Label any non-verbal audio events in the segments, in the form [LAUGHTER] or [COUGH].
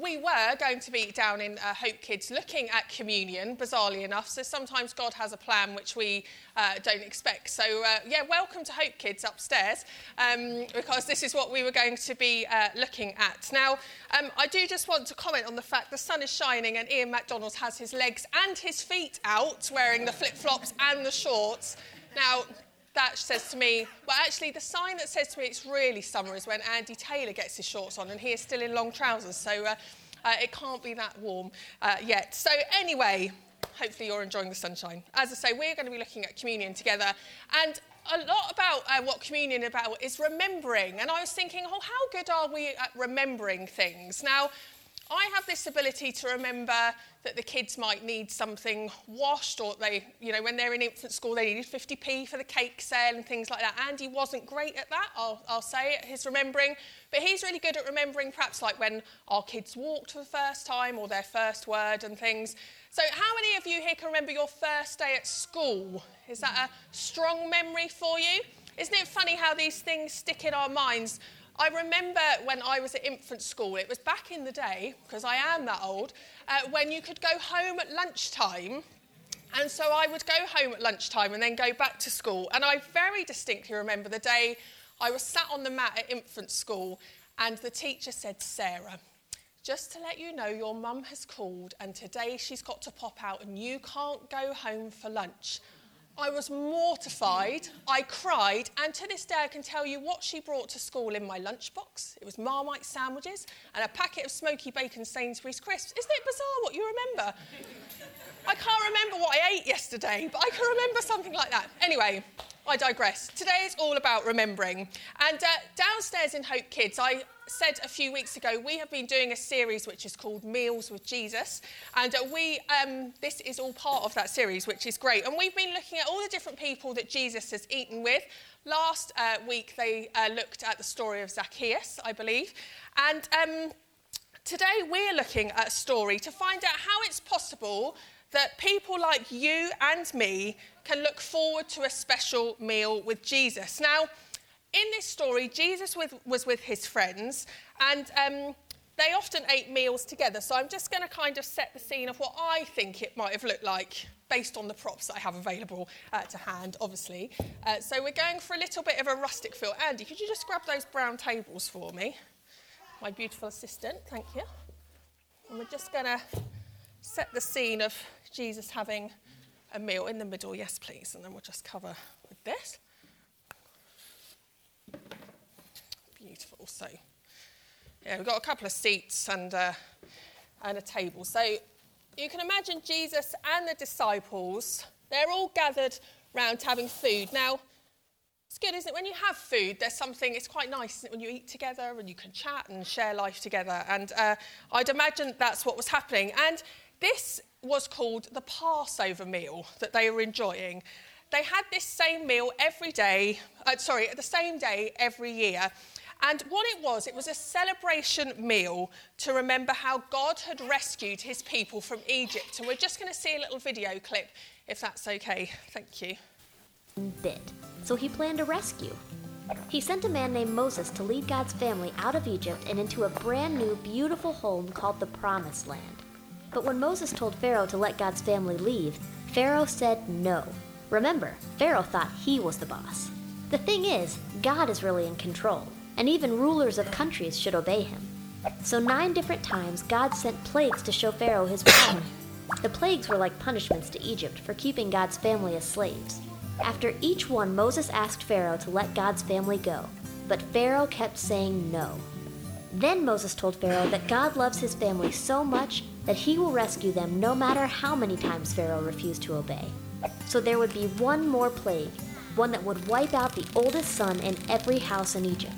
we were going to be down in uh, Hope Kids looking at communion, bizarrely enough. So sometimes God has a plan which we uh, don't expect. So, uh, yeah, welcome to Hope Kids upstairs um, because this is what we were going to be uh, looking at. Now, um, I do just want to comment on the fact the sun is shining and Ian McDonald has his legs and his feet out wearing the flip flops and the shorts. Now, that says to me, well, actually, the sign that says to me it's really summer is when Andy Taylor gets his shorts on and he is still in long trousers. So uh, uh, it can't be that warm uh, yet. So, anyway, hopefully you're enjoying the sunshine. As I say, we're going to be looking at communion together. And a lot about uh, what communion about is remembering. And I was thinking, oh, how good are we at remembering things? Now, I have this ability to remember that the kids might need something washed or they, you know, when they're in infant school, they needed 50p for the cake sale and things like that. Andy wasn't great at that, I'll, I'll say it, his remembering, but he's really good at remembering perhaps like when our kids walked for the first time or their first word and things. So how many of you here can remember your first day at school? Is that a strong memory for you? Isn't it funny how these things stick in our minds? I remember when I was at infant school, it was back in the day, because I am that old, uh, when you could go home at lunchtime. And so I would go home at lunchtime and then go back to school. And I very distinctly remember the day I was sat on the mat at infant school and the teacher said, Sarah, just to let you know, your mum has called and today she's got to pop out and you can't go home for lunch. I was mortified. I cried. And to this day, I can tell you what she brought to school in my lunchbox. It was Marmite sandwiches and a packet of smoky bacon Sainsbury's crisps. Isn't it bizarre what you remember? I can't remember what I ate yesterday, but I can remember something like that. Anyway, I digress. Today is all about remembering. And uh, downstairs in Hope Kids, I said a few weeks ago, we have been doing a series which is called Meals with Jesus. And uh, we, um, this is all part of that series, which is great. And we've been looking at all the different people that Jesus has eaten with. Last uh, week, they uh, looked at the story of Zacchaeus, I believe. And um, today, we're looking at a story to find out how it's possible that people like you and me can look forward to a special meal with Jesus. Now, in this story, Jesus with, was with his friends, and um, they often ate meals together. So I'm just going to kind of set the scene of what I think it might have looked like based on the props that I have available uh, to hand, obviously. Uh, so we're going for a little bit of a rustic feel. Andy, could you just grab those brown tables for me? My beautiful assistant, thank you. And we're just going to set the scene of Jesus having a meal in the middle, yes, please. And then we'll just cover with this. Beautiful. So, yeah, we've got a couple of seats and, uh, and a table. So, you can imagine Jesus and the disciples, they're all gathered round having food. Now, it's good, isn't it? When you have food, there's something, it's quite nice when you eat together and you can chat and share life together. And uh, I'd imagine that's what was happening. And this was called the Passover meal that they were enjoying. They had this same meal every day, uh, sorry, the same day every year. And what it was, it was a celebration meal to remember how God had rescued his people from Egypt. And we're just going to see a little video clip, if that's okay. Thank you. Bit. So he planned a rescue. He sent a man named Moses to lead God's family out of Egypt and into a brand new, beautiful home called the Promised Land. But when Moses told Pharaoh to let God's family leave, Pharaoh said no. Remember, Pharaoh thought he was the boss. The thing is, God is really in control, and even rulers of countries should obey him. So, nine different times, God sent plagues to show Pharaoh his power. The plagues were like punishments to Egypt for keeping God's family as slaves. After each one, Moses asked Pharaoh to let God's family go, but Pharaoh kept saying no. Then Moses told Pharaoh that God loves his family so much that he will rescue them no matter how many times Pharaoh refused to obey. So there would be one more plague, one that would wipe out the oldest son in every house in Egypt.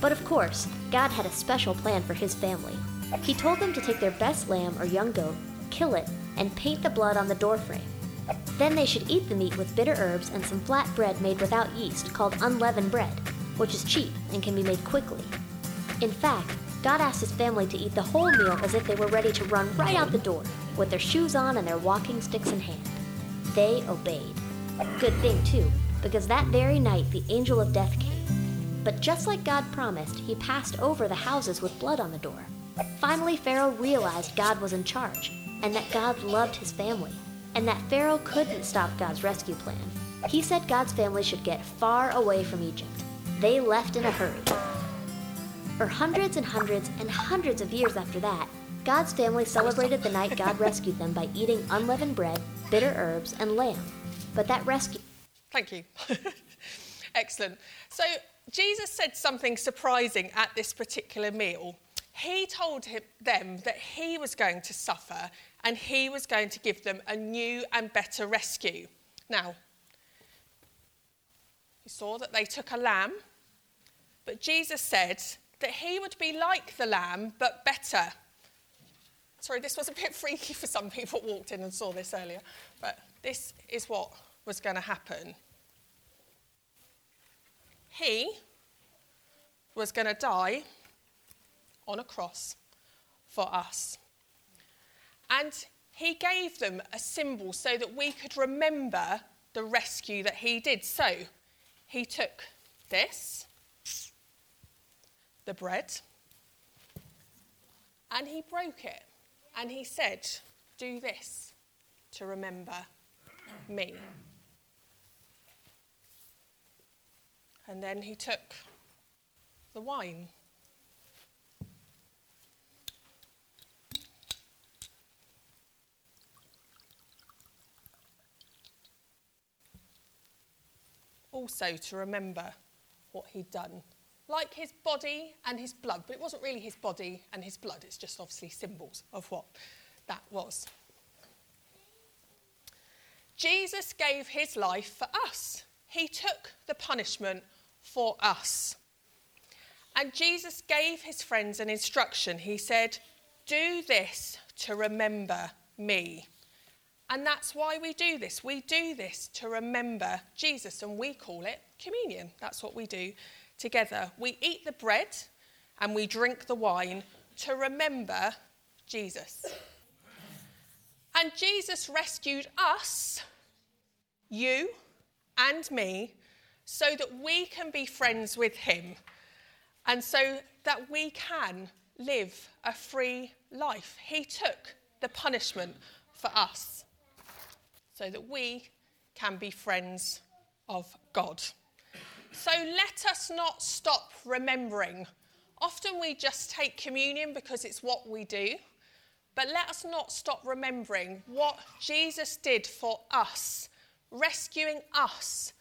But of course, God had a special plan for his family. He told them to take their best lamb or young goat, kill it, and paint the blood on the doorframe. Then they should eat the meat with bitter herbs and some flat bread made without yeast called unleavened bread, which is cheap and can be made quickly. In fact, God asked his family to eat the whole meal as if they were ready to run right out the door, with their shoes on and their walking sticks in hand. They obeyed. Good thing, too, because that very night the angel of death came. But just like God promised, he passed over the houses with blood on the door. Finally, Pharaoh realized God was in charge, and that God loved his family, and that Pharaoh couldn't stop God's rescue plan. He said God's family should get far away from Egypt. They left in a hurry. For hundreds and hundreds and hundreds of years after that, God's family celebrated the night God rescued them by eating unleavened bread, bitter herbs, and lamb. But that rescue. Thank you. [LAUGHS] Excellent. So, Jesus said something surprising at this particular meal. He told him, them that he was going to suffer and he was going to give them a new and better rescue. Now, you saw that they took a lamb, but Jesus said that he would be like the lamb, but better. Sorry, this was a bit [LAUGHS] freaky for some people walked in and saw this earlier, but this is what was going to happen. He was going to die on a cross for us. And he gave them a symbol so that we could remember the rescue that he did. So he took this, the bread, and he broke it. And he said, Do this to remember me. And then he took the wine. Also, to remember what he'd done. Like his body and his blood, but it wasn't really his body and his blood, it's just obviously symbols of what that was. Jesus gave his life for us, he took the punishment for us. And Jesus gave his friends an instruction. He said, Do this to remember me. And that's why we do this. We do this to remember Jesus, and we call it communion. That's what we do together. We eat the bread and we drink the wine to remember Jesus. And Jesus rescued us, you and me, so that we can be friends with him and so that we can live a free life. He took the punishment for us so that we can be friends of God. So let us not stop remembering. Often we just take communion because it's what we do, but let us not stop remembering what Jesus did for us, rescuing us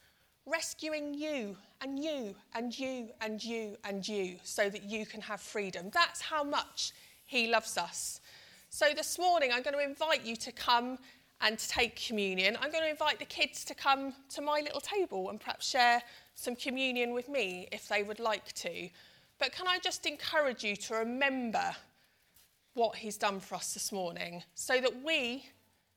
rescuing you and you and you and you and you so that you can have freedom. That's how much He loves us. So this morning, I'm going to invite you to come and to take communion. I'm going to invite the kids to come to my little table and perhaps share some communion with me if they would like to. But can I just encourage you to remember what He's done for us this morning so that we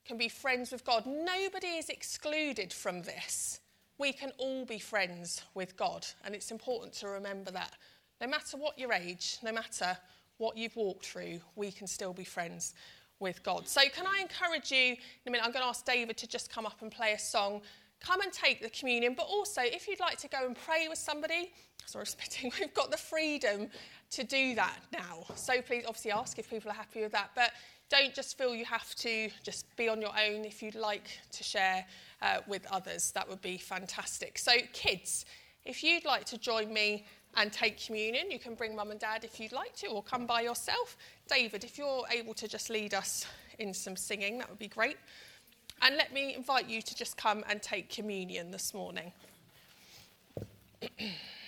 can be friends with God? Nobody is excluded from this we can all be friends with God. And it's important to remember that. No matter what your age, no matter what you've walked through, we can still be friends with God. So, can I encourage you in a minute? I'm going to ask David to just come up and play a song. Come and take the communion, but also if you'd like to go and pray with somebody, sorry, [LAUGHS] spitting, we've got the freedom to do that now. So please, obviously, ask if people are happy with that. But don't just feel you have to just be on your own. If you'd like to share uh, with others, that would be fantastic. So, kids, if you'd like to join me and take communion, you can bring mum and dad if you'd like to, or come by yourself. David, if you're able to just lead us in some singing, that would be great. And let me invite you to just come and take communion this morning. [CLEARS THROAT]